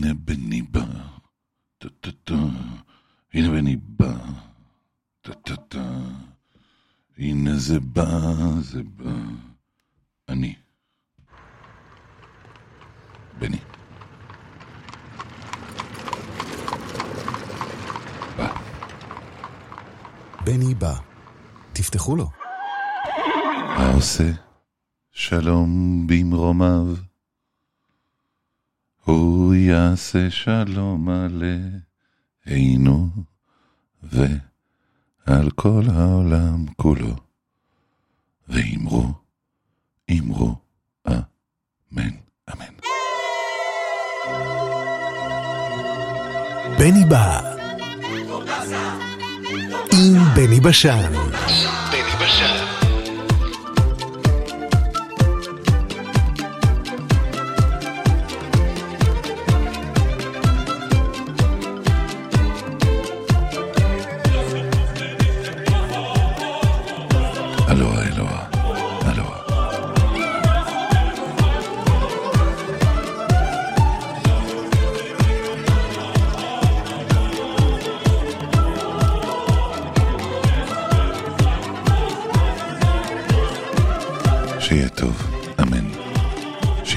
הנה בני בא, טה-טה-טה, הנה בני בא, טה-טה-טה, הנה זה בא, זה בא, אני. בני. בא. בני בא. תפתחו לו. העושה שלום במרומיו, הוא יעשה שלום עלינו ועל כל העולם כולו, ואמרו, אמרו, אמן, אמן. בני בא. עם בני בשן. בני בשן.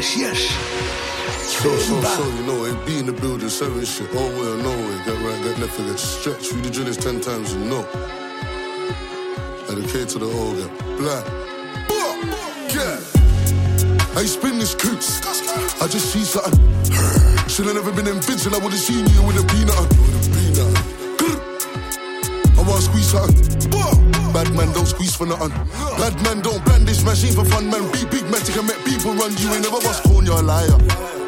yes, yes. So, so, so, you know, it be in the building, serving shit, all way or no way. Get right, get left, get stretched. We the drill is ten times, you know. And the K to the O, get black. Yeah. I spin this coots. I just see something. Should have never been in bids, and I would have seen you with a peanut I want to squeeze something. Bad man don't squeeze for nothing. Bad man don't brand this machine for fun, man. Be big man, take a people run. You ain't never was corn, you're a liar.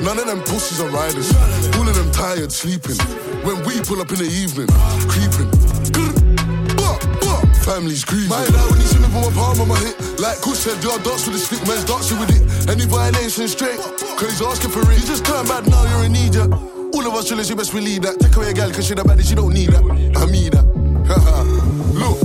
None of them pussies are riders. All of them tired, sleeping. When we pull up in the evening, creeping. Bah, bah. Family screaming. My dad when he see me put my palm on my hip. Like Kush said, yo, dance with the stick, man's dancing with it. Any violation straight, cause he's asking for it. You just turn bad now, you're in need. All of us chillers, you best believe that. Take away a gal, cause she the baddest, she don't need that. I mean that. Look.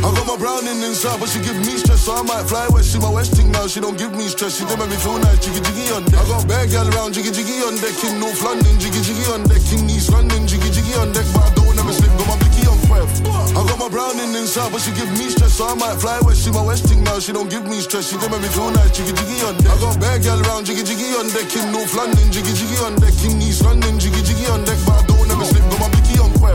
I got my browning inside, but she give me stress, so I might fly west. She my westing now, she don't give me stress. She don't make me feel nice, jiggy jiggy on deck. I got bad gal around, jiggy jiggy on deck in North London, jiggy jiggy on deck in East London, jiggy jiggy on deck, but I don't ever slip, got my blicky on breath. I got my browning inside, but she give me stress, so I might fly west. She my westing now, she don't give me stress. She don't make me feel nice, jiggy jiggy on deck. I got bad gal around, jiggy jiggy on deck in North London, jiggy jiggy on deck in East London, jiggy jiggy on deck, but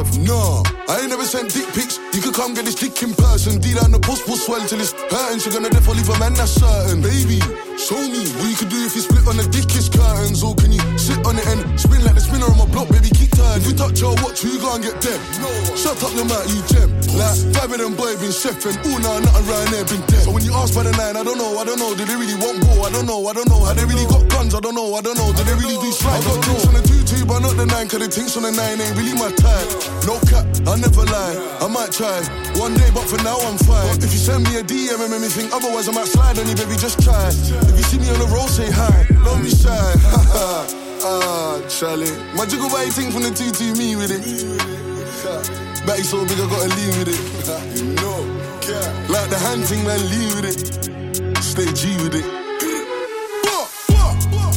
breath. No, I ain't never sent dick pics. You could come get this dick in person. D down the post will swell till it's hurting. She gonna definitely leave a man, that's certain. Baby, show me what you could do if you split on the dickest curtains. Or can you sit on it and spin like the spinner on my block, baby? Keep turning. If you touch your watch, you gonna get dead. No, shut up your mouth, you gem. Like five of them boys been chefing. Ooh, nah, nothing around there been dead. So when you ask by the nine, I don't know, I don't know. Do they really want war? I don't know, I don't know. Have they really got guns? I don't know, I don't know. Do they really do slide? I got drinks on the two two, but not the nine. Cause the things on the nine ain't really my type. No cap, I never lie. I might try one day, but for now I'm fine. If you send me a DM and make me think otherwise, I might slide on you, baby. Just try. If you see me on the road, say hi. Don't be shy. ah, Charlie. My jiggle body thing from the two me with it. Batty so big, I gotta leave with it. You know, like the hand thing, man, leave with it. Stay G with it.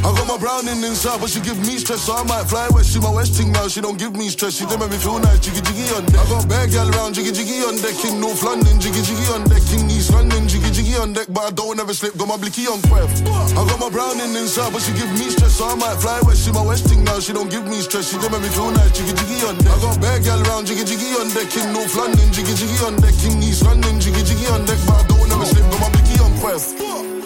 I got my browning inside, but she give me stress, so I might fly west. She my westing now, she don't give me stress. She don't make me feel nice, jiggy jiggy on deck. I got bad gal around, jiggy jiggy on deck in North London, jiggy jiggy on deck in East London, jiggy jiggy on deck, but I don't ever slip. Got my blicky on breath. I got my browning inside, but she give me stress, so I might fly west. She my westing now, she don't give me stress. She don't make me feel nice, jiggy jiggy on deck. I got bad gal around, jiggy jiggy on deck in North London, jiggy jiggy on deck in East London, jiggy jiggy on deck, but I don't ever slip. Got my blicky on breath.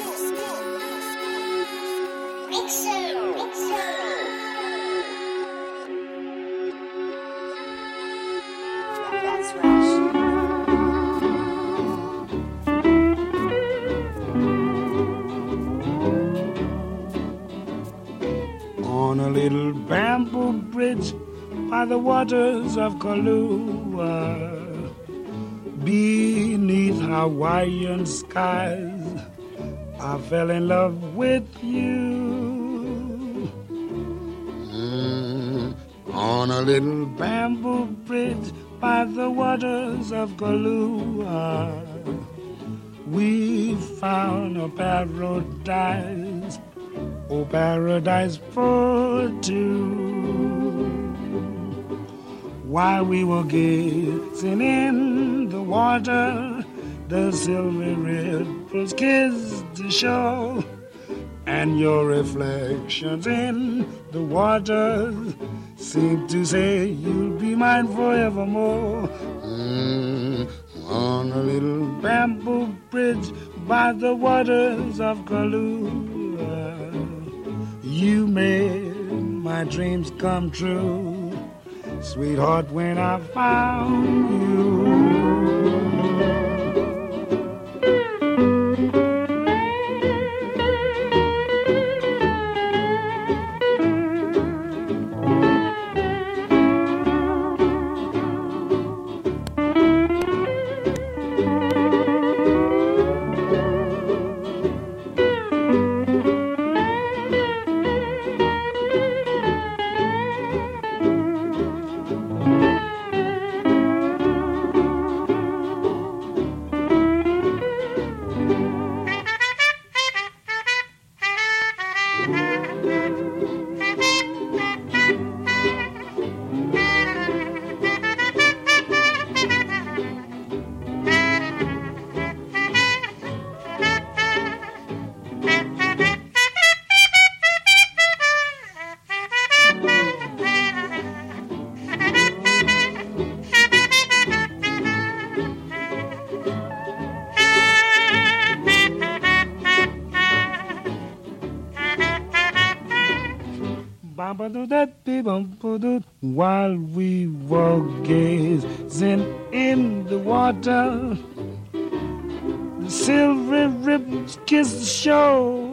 Bamboo bridge by the waters of Kahlua. Beneath Hawaiian skies, I fell in love with you. Mm, on a little bamboo bridge by the waters of Kahlua, we found a paradise Oh, paradise for two. While we were gazing in the water, the silver ripples kissed the shore, and your reflections in the water seemed to say you'll be mine forevermore. Mm, on a little bamboo bridge by the waters of Kahlua. You made my dreams come true, sweetheart, when I found you. While we were gazing in the water, the silvery ribbons kissed the shore,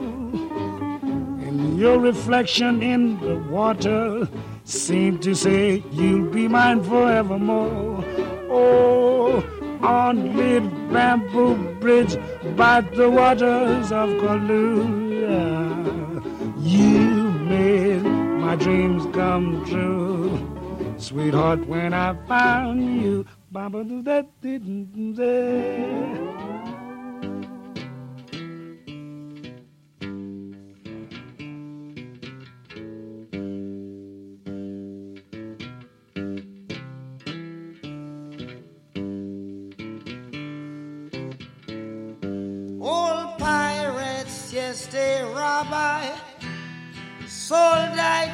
and your reflection in the water seemed to say, You'll be mine forevermore. Oh, on little bamboo bridge by the waters of Kahlua. You my dreams come true. Sweetheart, when I found you, Baba do that didn't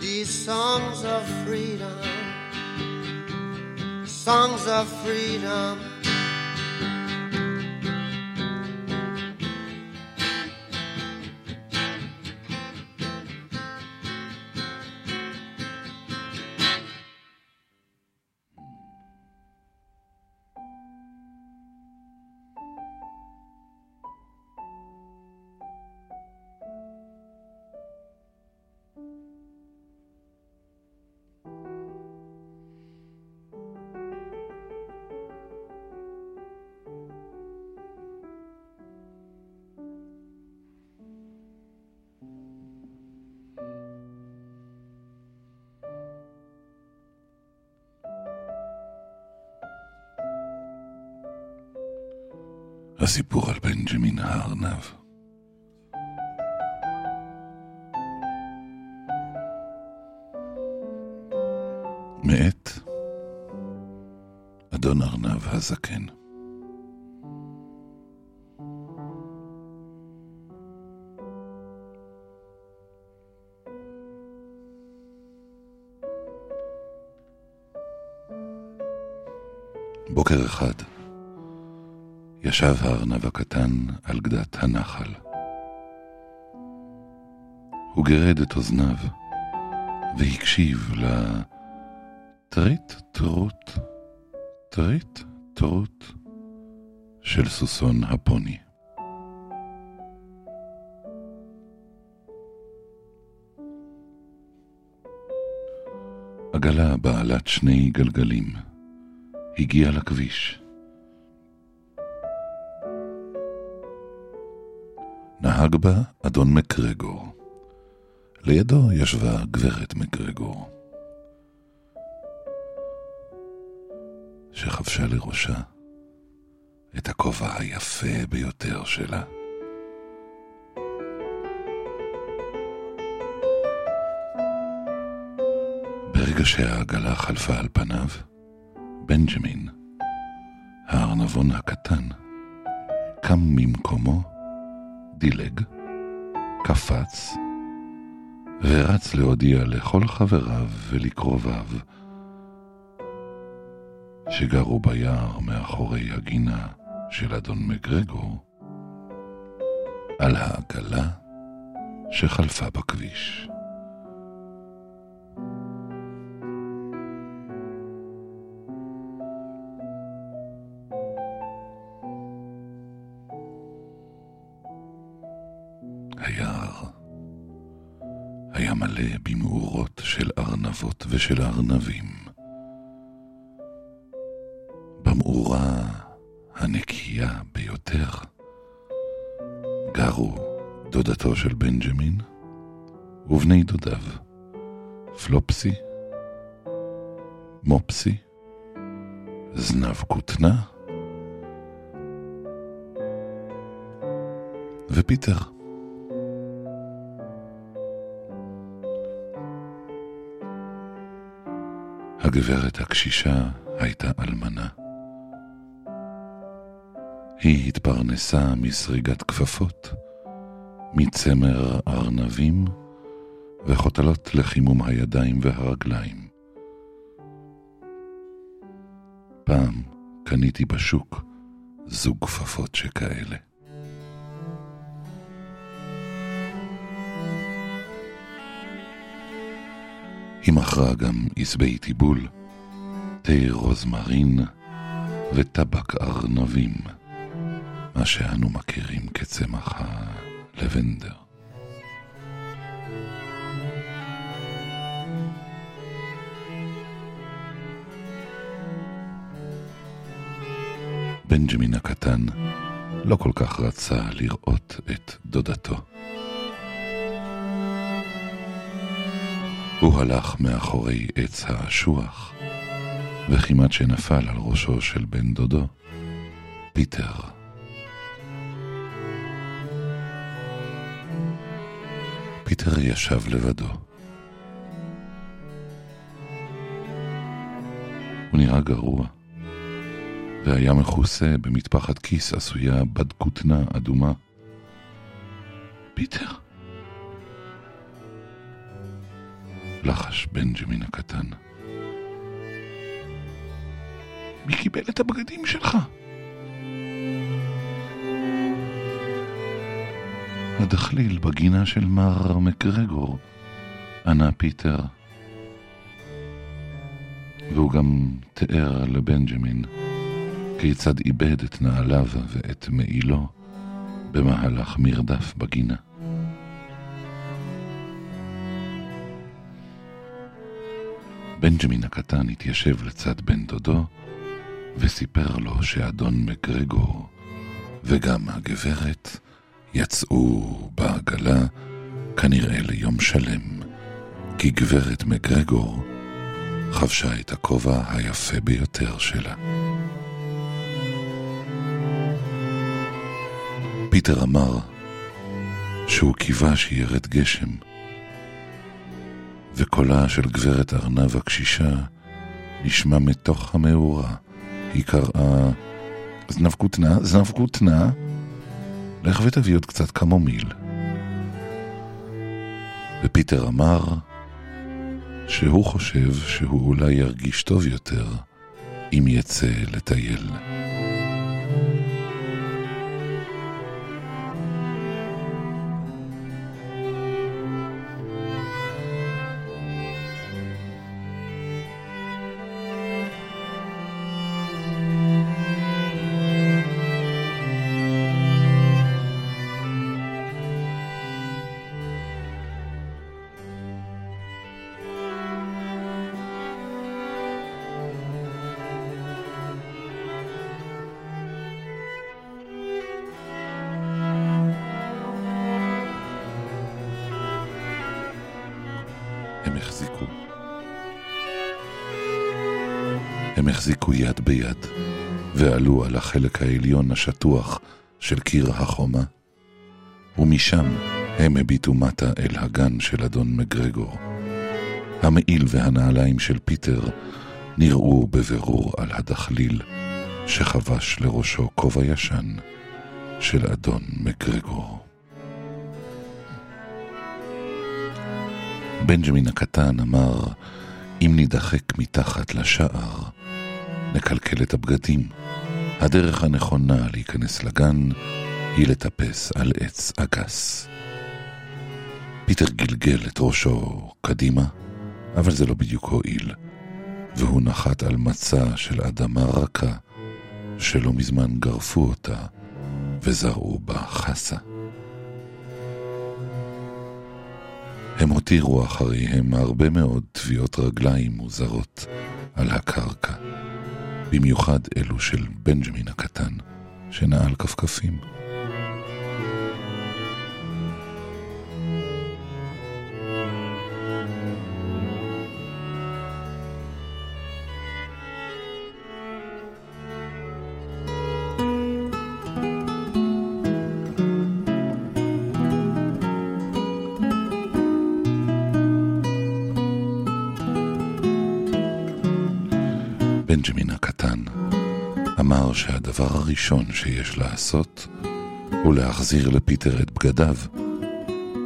these songs of freedom, songs of freedom. הסיפור על בנג'מין הארנב. מאת אדון ארנב הזקן. בוקר אחד, ישב הארנב הקטן על גדת הנחל. הוא גרד את אוזניו והקשיב לטריט טרוט, טריט טרוט של סוסון הפוני. עגלה בעלת שני גלגלים הגיעה לכביש. נהג בה אדון מקרגור. לידו ישבה גברת מקרגור, שחבשה לראשה את הכובע היפה ביותר שלה. ברגע שהעגלה חלפה על פניו, בנג'מין, הארנבון הקטן, קם ממקומו, דילג, קפץ, ורץ להודיע לכל חבריו ולקרוביו שגרו ביער מאחורי הגינה של אדון מגרגור על העגלה שחלפה בכביש. מלא במאורות של ארנבות ושל ארנבים. במאורה הנקייה ביותר גרו דודתו של בנג'מין ובני דודיו, פלופסי, מופסי, זנב כותנה ופיטר. הגברת הקשישה הייתה אלמנה. היא התפרנסה מסריגת כפפות, מצמר ארנבים וחותלות לחימום הידיים והרגליים. פעם קניתי בשוק זוג כפפות שכאלה. היא מכרה גם עשבי טיבול, תה רוזמרין וטבק ארנבים, מה שאנו מכירים כצמח הלבנדר. בנג'מין הקטן לא כל כך רצה לראות את דודתו. הוא הלך מאחורי עץ האשוח, וכמעט שנפל על ראשו של בן דודו, פיטר. פיטר ישב לבדו. הוא נראה גרוע, והיה מכוסה במטפחת כיס עשויה בד כותנה אדומה. פיטר! לחש בנג'מין הקטן. מי קיבל את הבגדים שלך? הדחליל בגינה של מר מקרגור, ענה פיטר. והוא גם תיאר לבנג'מין כיצד איבד את נעליו ואת מעילו במהלך מרדף בגינה. בנג'מין הקטן התיישב לצד בן דודו וסיפר לו שאדון מגרגור וגם הגברת יצאו בעגלה כנראה ליום שלם, כי גברת מגרגור חבשה את הכובע היפה ביותר שלה. פיטר אמר שהוא קיווה שירד גשם, וקולה של גברת ארנב הקשישה נשמע מתוך המאורה. היא קראה, זנב כותנה, זנב כותנה, לך ותביא עוד קצת קמומיל. ופיטר אמר שהוא חושב שהוא אולי ירגיש טוב יותר אם יצא לטייל. החלק העליון השטוח של קיר החומה, ומשם הם הביטו מטה אל הגן של אדון מגרגור. המעיל והנעליים של פיטר נראו בבירור על הדחליל שחבש לראשו כובע ישן של אדון מגרגור. בנג'מין הקטן אמר, אם נידחק מתחת לשער, נקלקל את הבגדים. הדרך הנכונה להיכנס לגן היא לטפס על עץ אגס. פיטר גלגל את ראשו קדימה, אבל זה לא בדיוק הועיל, והוא נחת על מצע של אדמה רכה, שלא מזמן גרפו אותה וזרעו בה חסה. הם הותירו אחריהם הרבה מאוד טביעות רגליים מוזרות על הקרקע, במיוחד אלו של בנג'מין הקטן, שנעל כפכפים. הראשון שיש לעשות הוא להחזיר לפיטר את בגדיו,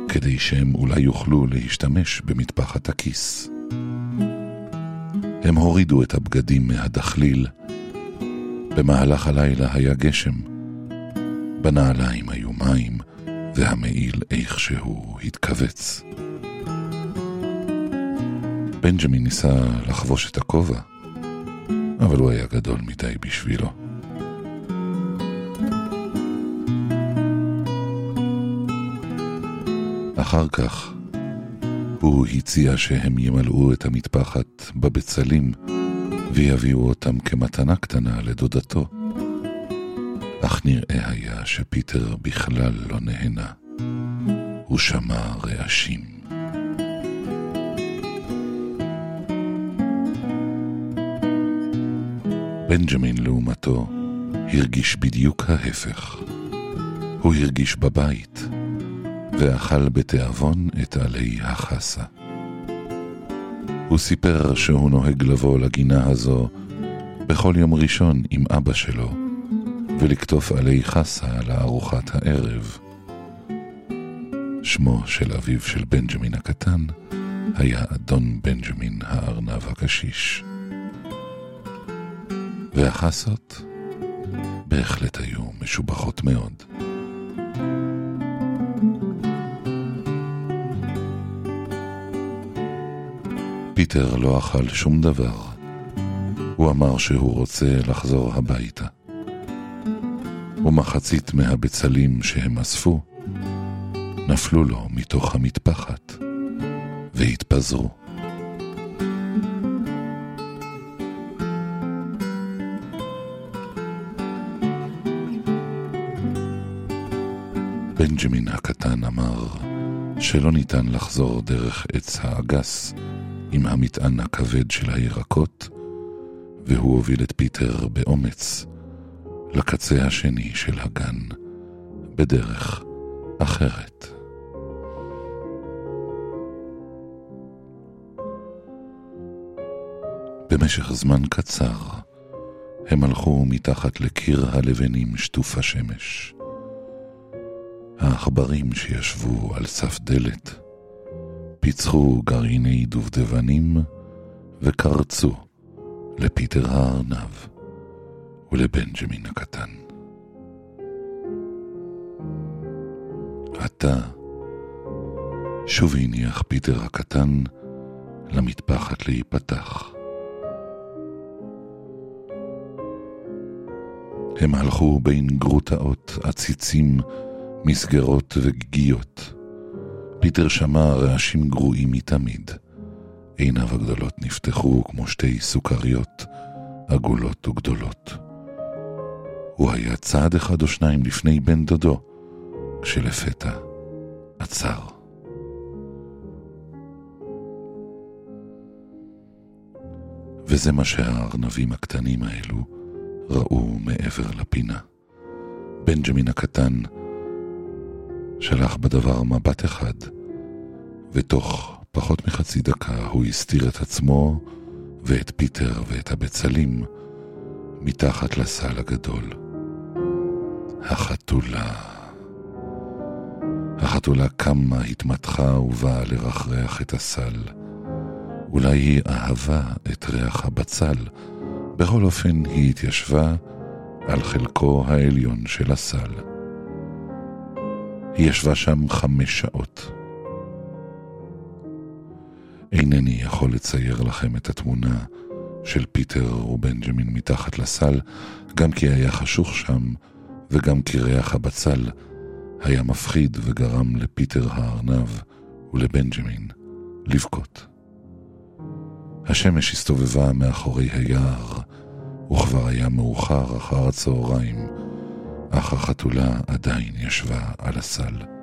כדי שהם אולי יוכלו להשתמש במטפחת הכיס. הם הורידו את הבגדים מהדחליל. במהלך הלילה היה גשם. בנעליים היו מים, והמעיל איכשהו התכווץ. בנג'מין ניסה לחבוש את הכובע, אבל הוא היה גדול מדי בשבילו. אחר כך הוא הציע שהם ימלאו את המטפחת בבצלים ויביאו אותם כמתנה קטנה לדודתו. אך נראה היה שפיטר בכלל לא נהנה. הוא שמע רעשים. בנג'מין, לעומתו, הרגיש בדיוק ההפך. הוא הרגיש בבית. ואכל בתיאבון את עלי החסה. הוא סיפר שהוא נוהג לבוא לגינה הזו בכל יום ראשון עם אבא שלו, ולקטוף עלי חסה לארוחת הערב. שמו של אביו של בנג'מין הקטן היה אדון בנג'מין הארנב הקשיש. והחסות בהחלט היו משובחות מאוד. פיטר לא אכל שום דבר. הוא אמר שהוא רוצה לחזור הביתה. ומחצית מהבצלים שהם אספו נפלו לו מתוך המטפחת והתפזרו. בנג'מין הקטן אמר שלא ניתן לחזור דרך עץ האגס עם המטען הכבד של הירקות, והוא הוביל את פיטר באומץ לקצה השני של הגן, בדרך אחרת. במשך זמן קצר הם הלכו מתחת לקיר הלבנים שטוף השמש. העכברים שישבו על סף דלת פיצחו גרעיני דובדבנים וקרצו לפיטר הארנב ולבנג'מין הקטן. עתה שוב הניח פיטר הקטן למטפחת להיפתח. הם הלכו בין גרוטאות, עציצים, מסגרות וגגיות. פיטר שמע רעשים גרועים מתמיד. עיניו הגדולות נפתחו כמו שתי סוכריות, עגולות וגדולות. הוא היה צעד אחד או שניים לפני בן דודו, כשלפתע עצר. וזה מה שהארנבים הקטנים האלו ראו מעבר לפינה. בנג'מין הקטן שלח בדבר מבט אחד, ותוך פחות מחצי דקה הוא הסתיר את עצמו ואת פיטר ואת הבצלים מתחת לסל הגדול. החתולה. החתולה קמה, התמתחה ובאה לרחרח את הסל. אולי היא אהבה את ריח הבצל, בכל אופן היא התיישבה על חלקו העליון של הסל. היא ישבה שם חמש שעות. אינני יכול לצייר לכם את התמונה של פיטר ובנג'מין מתחת לסל, גם כי היה חשוך שם, וגם כי ריח הבצל היה מפחיד וגרם לפיטר הארנב ולבנג'מין לבכות. השמש הסתובבה מאחורי היער, וכבר היה מאוחר אחר הצהריים, אך החתולה עדיין ישבה על הסל.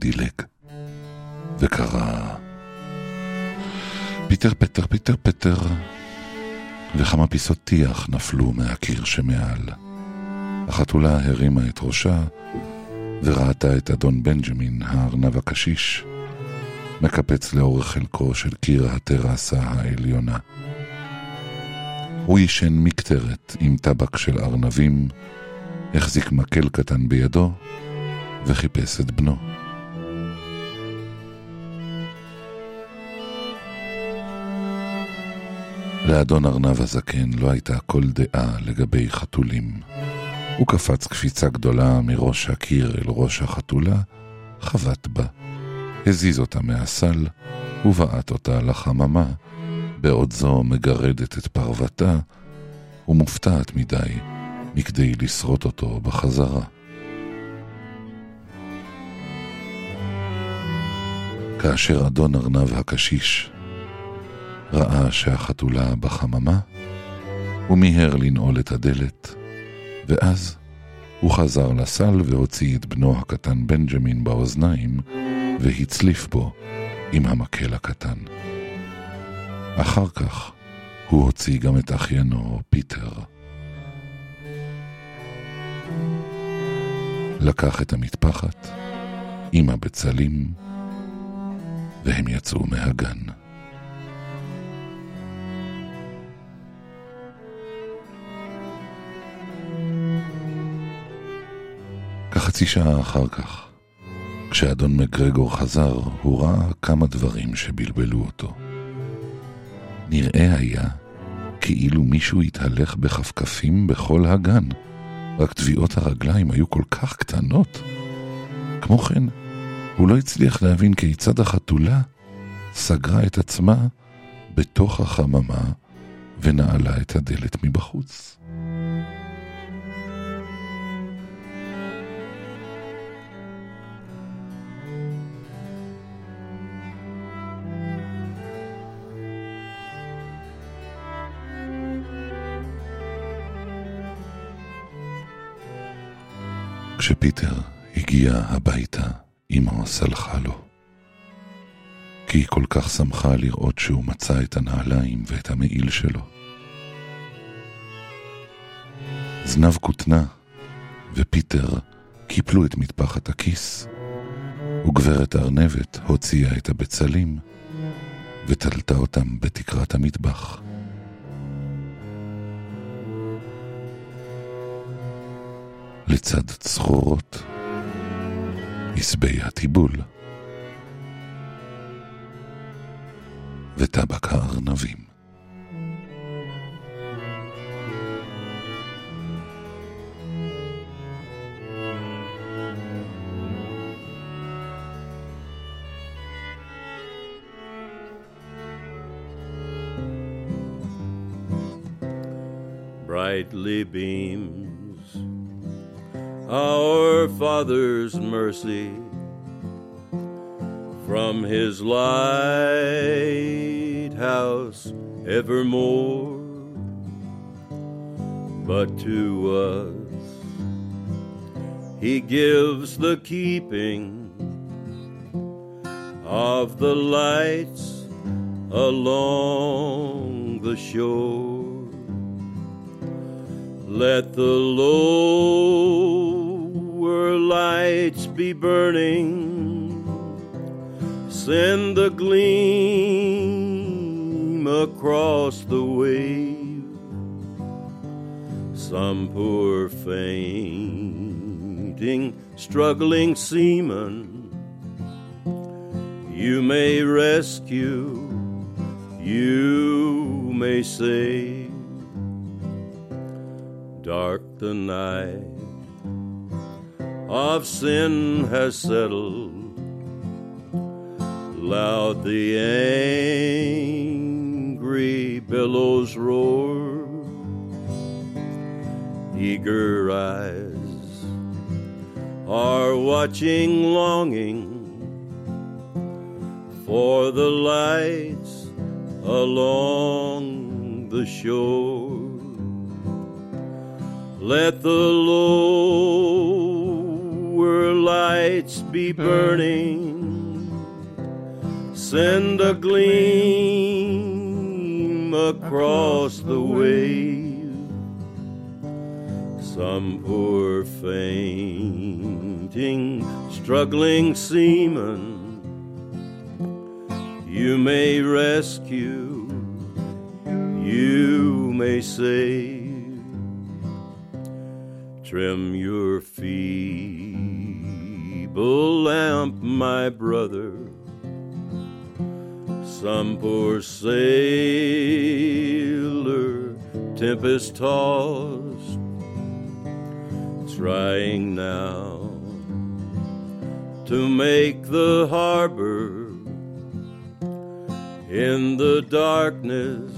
דילג וקרא פיטר פטר פטר פטר וכמה פיסות טיח נפלו מהקיר שמעל. החתולה הרימה את ראשה וראתה את אדון בנג'מין, הארנב הקשיש, מקפץ לאורך חלקו של קיר הטרסה העליונה. הוא ישן מקטרת עם טבק של ארנבים, החזיק מקל קטן בידו וחיפש את בנו. לאדון ארנב הזקן לא הייתה כל דעה לגבי חתולים. הוא קפץ קפיצה גדולה מראש הקיר אל ראש החתולה, חבט בה, הזיז אותה מהסל ובעט אותה לחממה, בעוד זו מגרדת את פרוותה ומופתעת מדי מכדי לשרוט אותו בחזרה. כאשר אדון ארנב הקשיש ראה שהחתולה בחממה, הוא מיהר לנעול את הדלת, ואז הוא חזר לסל והוציא את בנו הקטן בנג'מין באוזניים, והצליף בו עם המקל הקטן. אחר כך הוא הוציא גם את אחיינו פיטר. לקח את המטפחת עם הבצלים, והם יצאו מהגן. כחצי שעה אחר כך, כשאדון מגרגור חזר, הוא ראה כמה דברים שבלבלו אותו. נראה היה כאילו מישהו התהלך בכפכפים בכל הגן, רק טביעות הרגליים היו כל כך קטנות. כמו כן, הוא לא הצליח להבין כיצד החתולה סגרה את עצמה בתוך החממה ונעלה את הדלת מבחוץ. כשפיטר הגיע הביתה, אמא סלחה לו. כי היא כל כך שמחה לראות שהוא מצא את הנעליים ואת המעיל שלו. זנב כותנה ופיטר קיפלו את מטפחת הכיס, וגברת ארנבת הוציאה את הבצלים ותלתה אותם בתקרת המטבח. לצד צרורות, מזבי הטיבול וטבק הארנבים. brightly beams our Father's mercy from his lighthouse evermore. But to us he gives the keeping of the lights along the shore. Let the lower lights be burning, send the gleam across the wave. Some poor fainting, struggling seaman you may rescue, you may save. Dark the night of sin has settled, loud the angry billows roar, eager eyes are watching, longing for the lights along the shore. Let the lower lights be burning, send a gleam across the wave. Some poor fainting, struggling seaman you may rescue, you may save. Trim your feeble lamp, my brother. Some poor sailor, tempest tossed, trying now to make the harbor in the darkness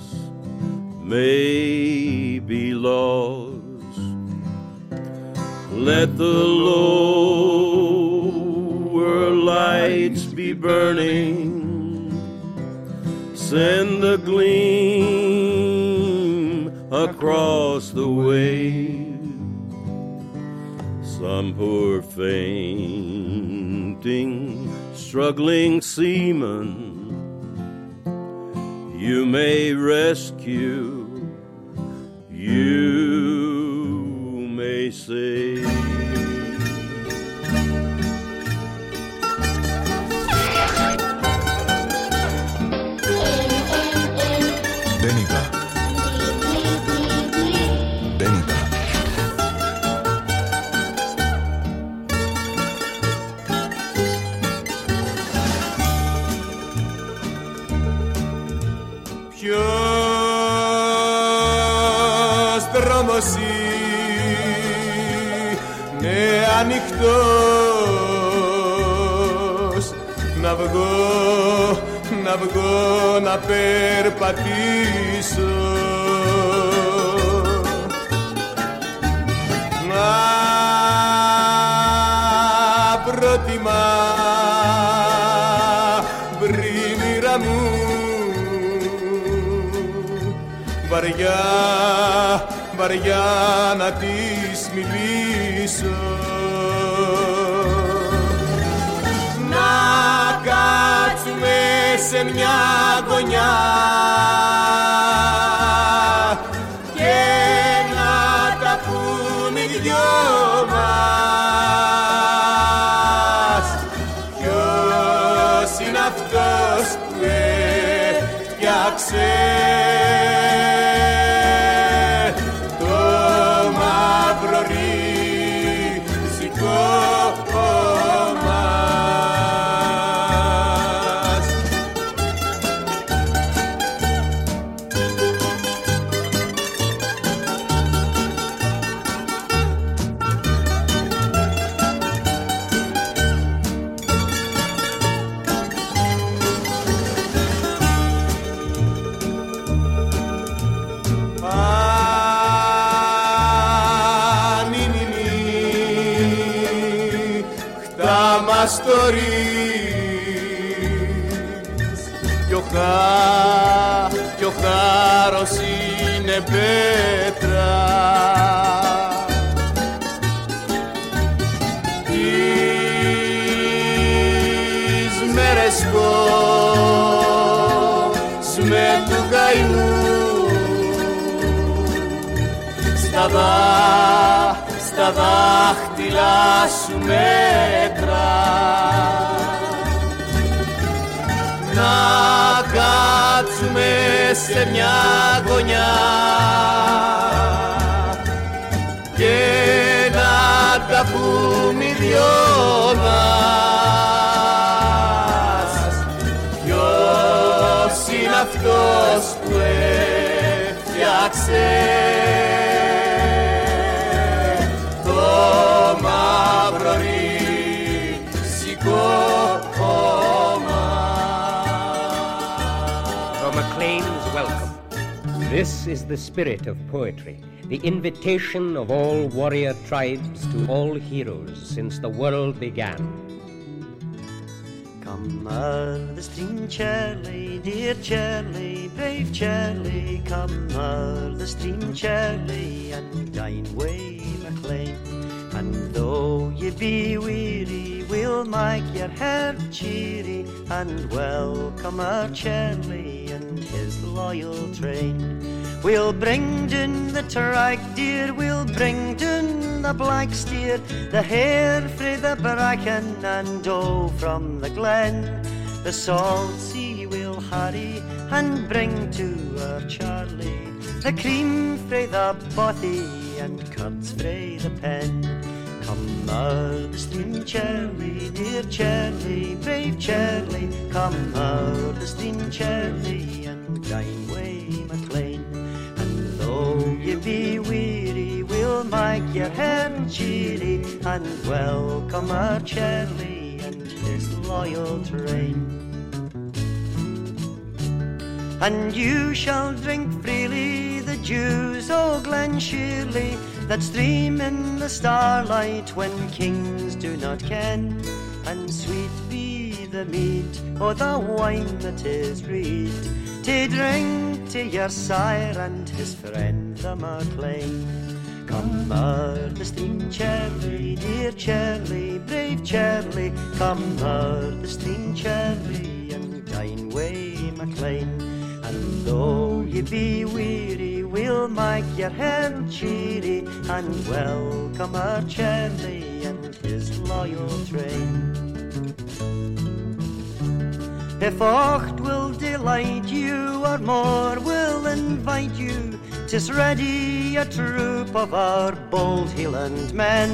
may be lost. Let the lower lights be burning, send the gleam across the wave. Some poor fainting, struggling seaman you may rescue, you may save. Ανοιχτός να βγω, να βγω να περπατήσω. Να προτιμά βρήμυρα μου βαριά, βαριά να της σε μια γωνιά. Και να τα πούμε οι δυο μας. Ποιος είναι αυτός που έφτιαξε παστορείς κι ο, χά, κι ο χάρος είναι πέτρα. Τις μέρες πως με του καημού στα στα δάχτυλα σου μέτρα να κάτσουμε σε μια γωνιά και να τα πούμε οι δυο μας. Ποιος είναι αυτός που έφτιαξε This is the spirit of poetry, the invitation of all warrior tribes to all heroes since the world began. Come o'er the stream, Charlie, dear Charlie, brave Charlie, come o'er the stream, Charlie, and dine way MacLean. And though ye be weary, we'll make your heart cheery, and welcome our Charlie and his loyal train. We'll bring down the track deer, we'll bring down the black steer, the hare frae the bracken and doe from the glen. The salt sea we'll harry and bring to our Charlie, the cream frae the bothy and curds frae the pen. Stream, Charlie, dear Charlie, brave Charlie, come out the stream, Charlie, and dine way MacLean. And though ye be weary, we'll make your head cheery, and welcome our Charlie and his loyal train. And you shall drink freely the dews o' Glen Shirley that stream in the starlight when kings do not ken. And sweet be the meat or the wine that is reed to drink to your sire and his friend the MacLean. Come o'er the stream, Charlie, dear Charlie, brave Charlie, come o'er the stream, Charlie, and dine way MacLean. And though ye be weary, we'll make your hand cheery and welcome our Charlie and his loyal train. If aught will delight you or more will invite you, tis ready a troop of our bold Hieland men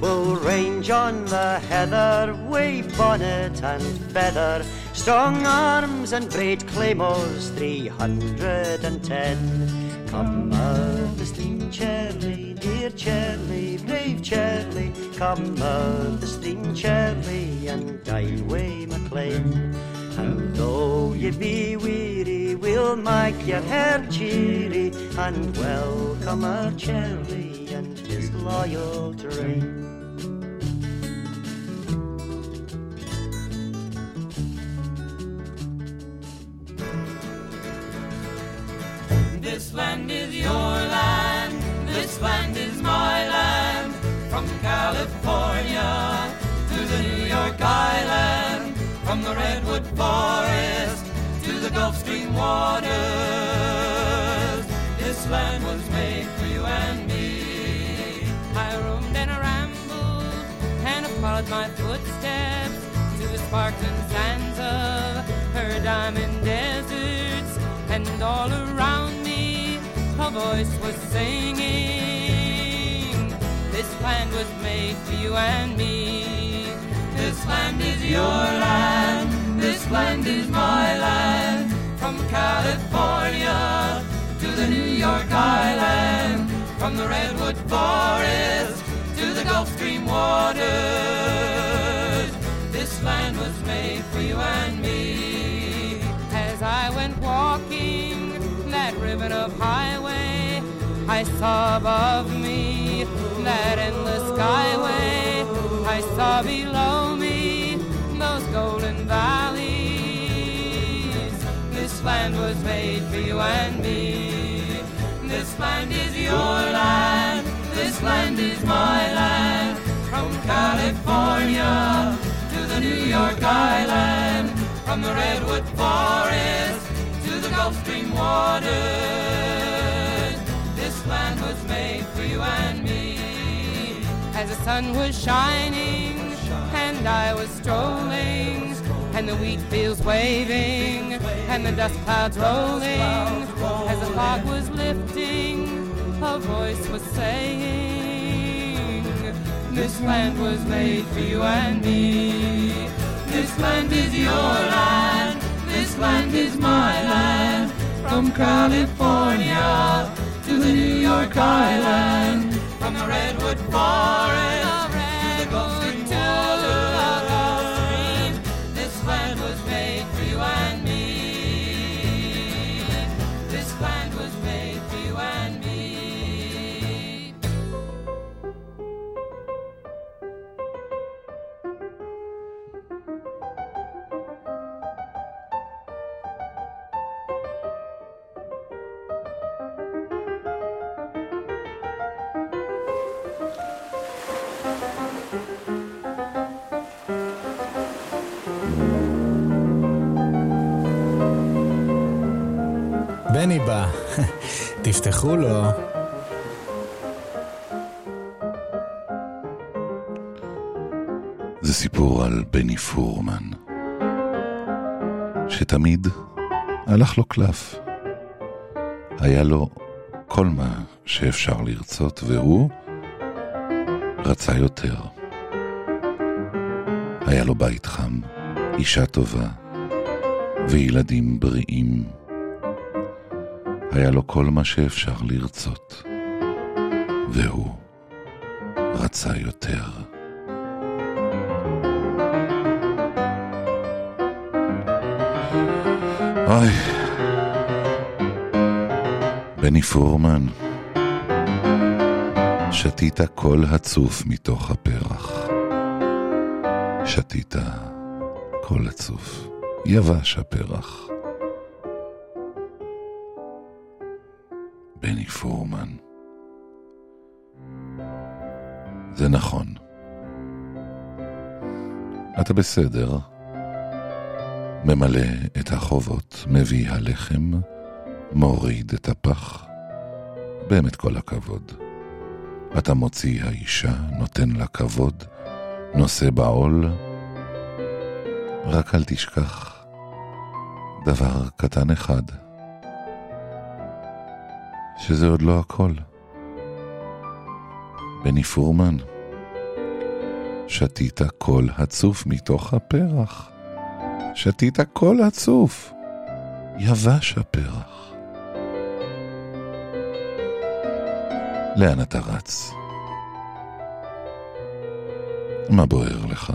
will range on the heather, wave bonnet and feather, strong arms and great claymores, three hundred and ten. Come out the stream, Charlie, dear Charlie, brave Charlie, come out the stream, Charlie, and dine way MacLean. And though ye be weary, we'll make your hair cheery, and welcome our Charlie and his loyal train. This land is your land, this land is my land. From California to the New York Island, from the Redwood Forest to the Gulf Stream waters. This land was made for you and me. I roamed and I rambled and I followed my footsteps to the sparkling sands of her diamond deserts and all around voice was singing. This land was made for you and me. This land is your land. This land is my land. From california to the new york island. From the redwood forest to the gulf stream waters. This land was made for you and me. As i went walking ribbon of highway. I saw above me that endless skyway. I saw below me those golden valleys. This land was made for you and me. This land is your land. This land is my land. From California to the New York Island, from the Redwood Forest Gulf waters. This land was made for you and me. As the sun was shining and I was strolling, and the wheat fields waving, and the dust clouds rolling, as the fog was lifting, a voice was saying, This land was made for you and me. This land is your land, land is my land, from California to the New York Island, from the Redwood Forest תפתחו לו. זה סיפור על בני פורמן, שתמיד הלך לו קלף. היה לו כל מה שאפשר לרצות, והוא רצה יותר. היה לו בית חם, אישה טובה, וילדים בריאים. היה לו כל מה שאפשר לרצות, והוא רצה יותר. אוי, בני פורמן, שתית קול הצוף מתוך הפרח. שתית קול הצוף, יבש הפרח. בני פורמן. זה נכון. אתה בסדר. ממלא את החובות, מביא הלחם, מוריד את הפח. באמת כל הכבוד. אתה מוציא האישה, נותן לה כבוד, נושא בעול. רק אל תשכח דבר קטן אחד, שזה עוד לא הכל. בני פורמן, שתית קול הצוף מתוך הפרח. שתית קול הצוף. יבש הפרח. לאן אתה רץ? מה בוער לך?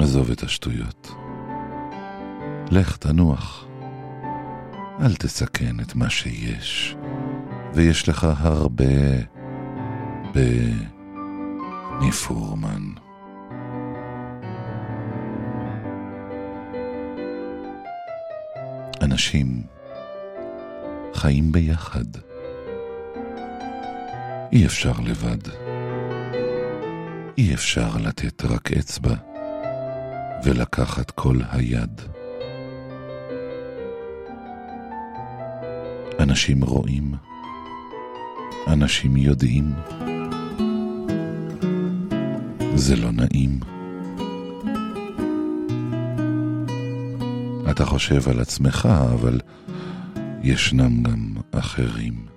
עזוב את השטויות. לך תנוח. אל תסכן את מה שיש, ויש לך הרבה בניפורמן. אנשים חיים ביחד. אי אפשר לבד. אי אפשר לתת רק אצבע ולקחת כל היד. אנשים רואים, אנשים יודעים. זה לא נעים. אתה חושב על עצמך, אבל ישנם גם אחרים.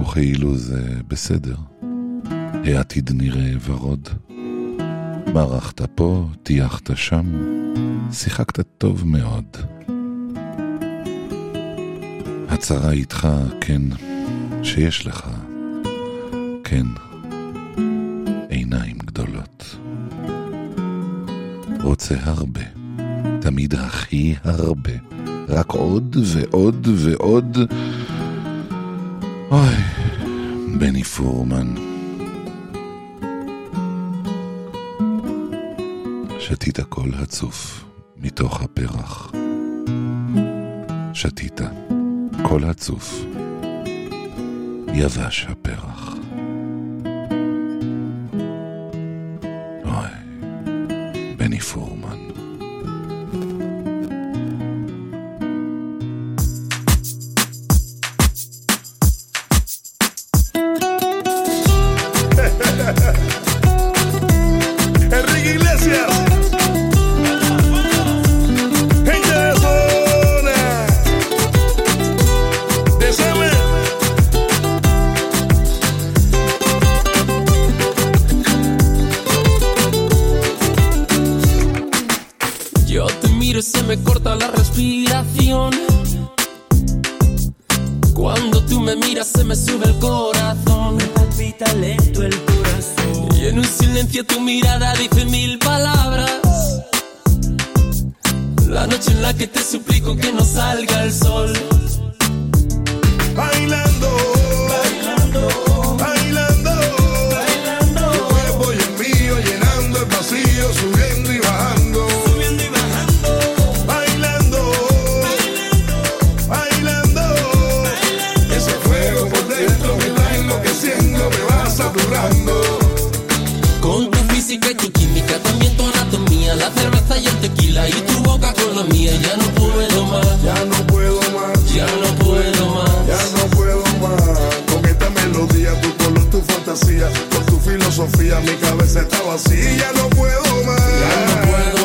וכאילו זה בסדר, העתיד נראה ורוד. מרחת פה, טייחת שם, שיחקת טוב מאוד. הצרה איתך, כן, שיש לך, כן, עיניים גדולות. רוצה הרבה, תמיד הכי הרבה, רק עוד ועוד ועוד. אוי, בני פורמן. שתית כל הצוף מתוך הפרח. שתית כל הצוף, יבש הפרח. sola que te suplico que no salga el sol. Bailando, bailando, bailando, bailando. Tu cuerpo y el mío llenando el vacío, subiendo y bajando. Subiendo y bajando. Bailando, bailando, bailando. bailando. Ese fuego por dentro me está enloqueciendo, me va saturando. Con tu física y tu química, también tu anatomía, la ya no puedo más. Ya no puedo más. Ya no puedo más. Ya no puedo más. Con esta melodía, tu color, tu fantasía, con tu filosofía, mi cabeza está vacía. Ya no puedo más. Ya no puedo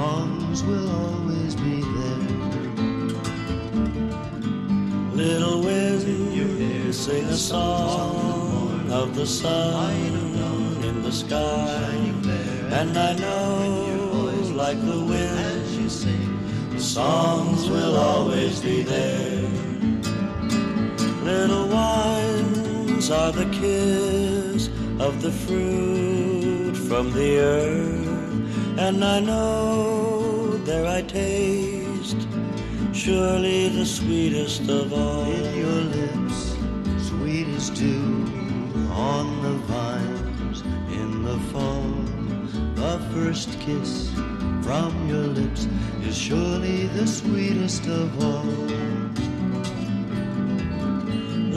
Songs will always be there. Little Wizzy, you dare sing a song of the sun in the sky. And I know, like the wind, the songs will always be there. Little wines are the kiss of the fruit from the earth and I know there I taste surely the sweetest of all. In your lips, sweet as dew on the vines in the fall. The first kiss from your lips is surely the sweetest of all.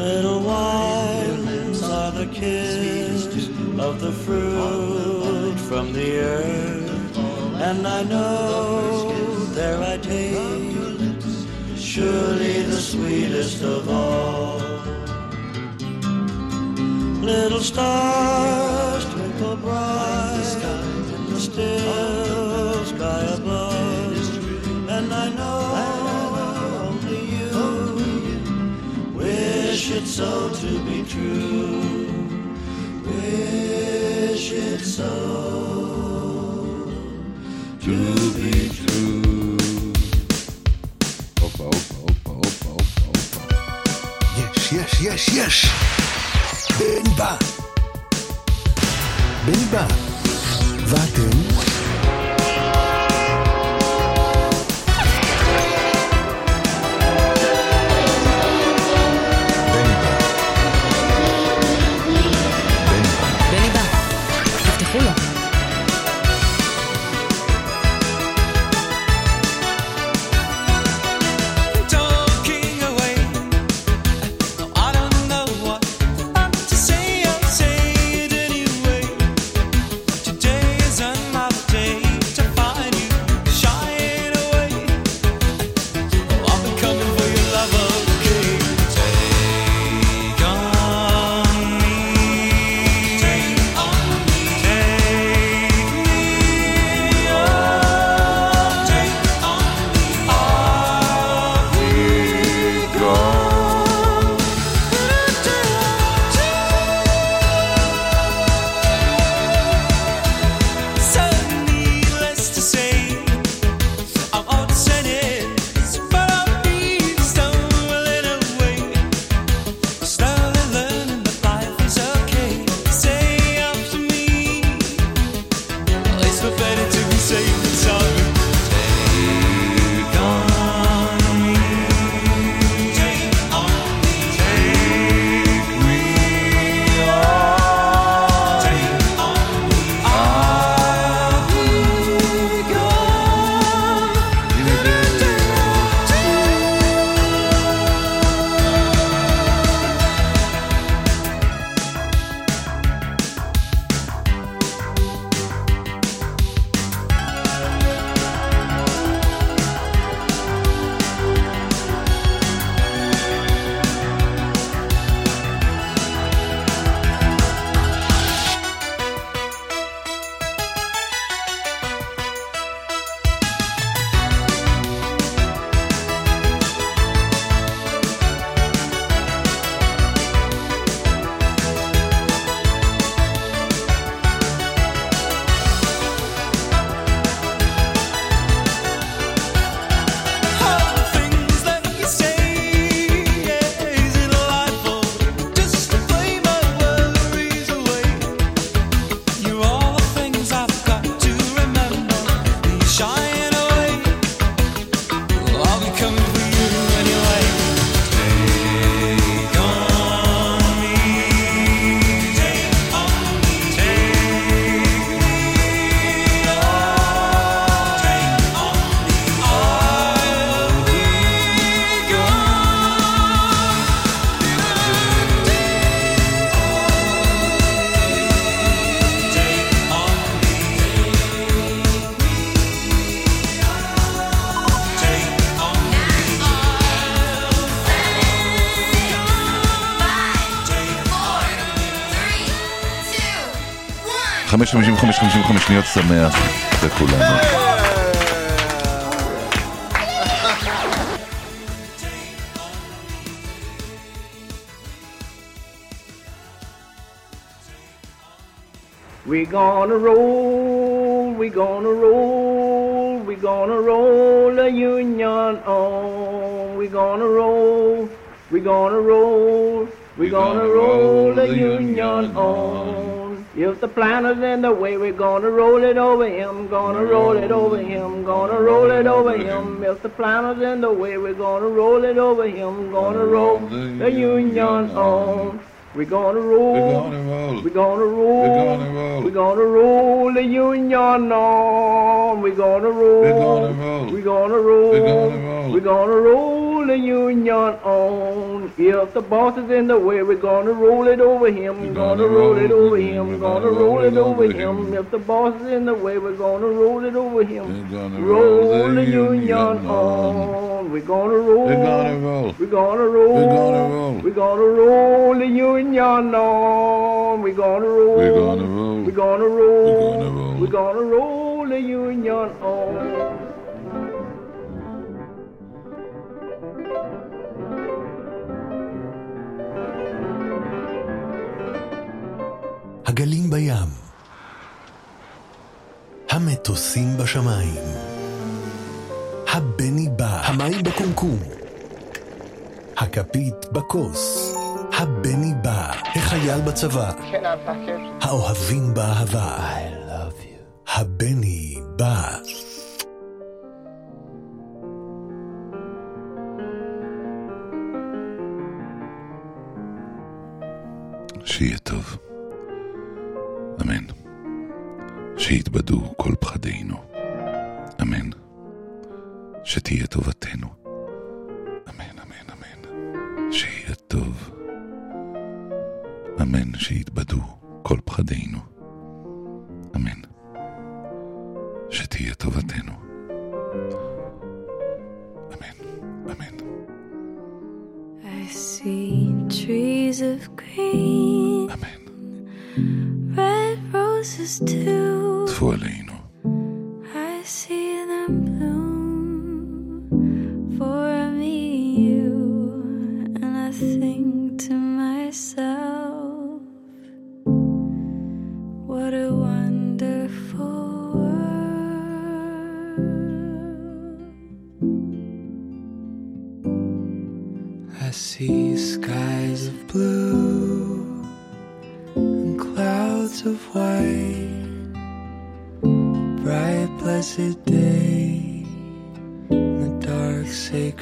Little wines are the kiss of the fruit from the earth, and I know there I taste surely the sweetest of all. Little stars twinkle bright in the still sky above, and I know only you wish it so to be true. Wish it so בני בא. בני בא. ואתם? 55, 55 שניות שמח לכולנו. We gonna roll, we gonna roll, we gonna roll the union on. We gonna roll, we gonna roll, we gonna roll the union on. If the plan is in the way, we're gonna roll it over him, gonna roll it over him, gonna roll it over him. If the plan is in the way, we're gonna roll it over him, gonna roll the union on. We're gonna roll. We're gonna roll. We're gonna roll. We're gonna roll. We're gonna roll the union on. We're gonna roll. We're gonna roll. We're gonna roll. We're gonna roll. We're gonna roll the union on. If the boss is in the way, we're gonna roll it over him. We're gonna roll it over him. We're gonna roll it over him. If the boss is in the way, we're gonna roll it over him. Roll the union on. We're gonna roll. We're gonna roll. We're gonna roll. We're gonna roll. We're gonna roll the union on. We're gonna roll. We're gonna roll. We're gonna roll. We're gonna roll. We're gonna roll the union on. הגלים בים, המטוסים בשמיים, הבני בא, המים בקומקום, הכפית בכוס, הבני בא, החייל בצבא, האוהבים באהבה, הבני בא. שיהיה טוב. אמן. שיתבדו כל פחדינו. אמן. שתהיה טובתנו. אמן, אמן, אמן. שיהיה טוב. אמן, שיתבדו כל פחדינו. אמן. שתהיה טובתנו. I see trees of green. Red Tvorlino. I see them bloom for me you, and I think to myself.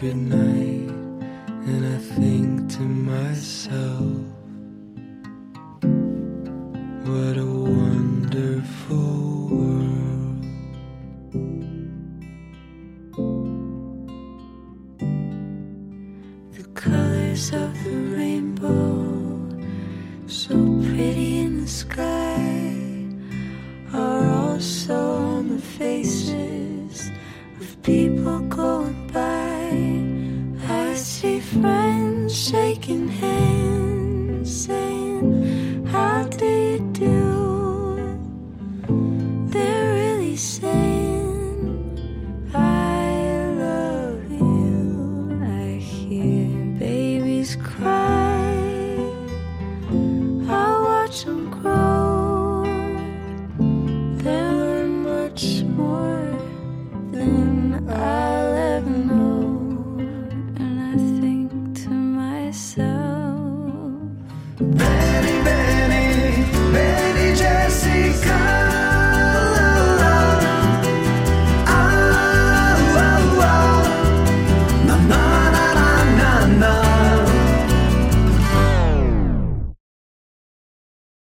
good night.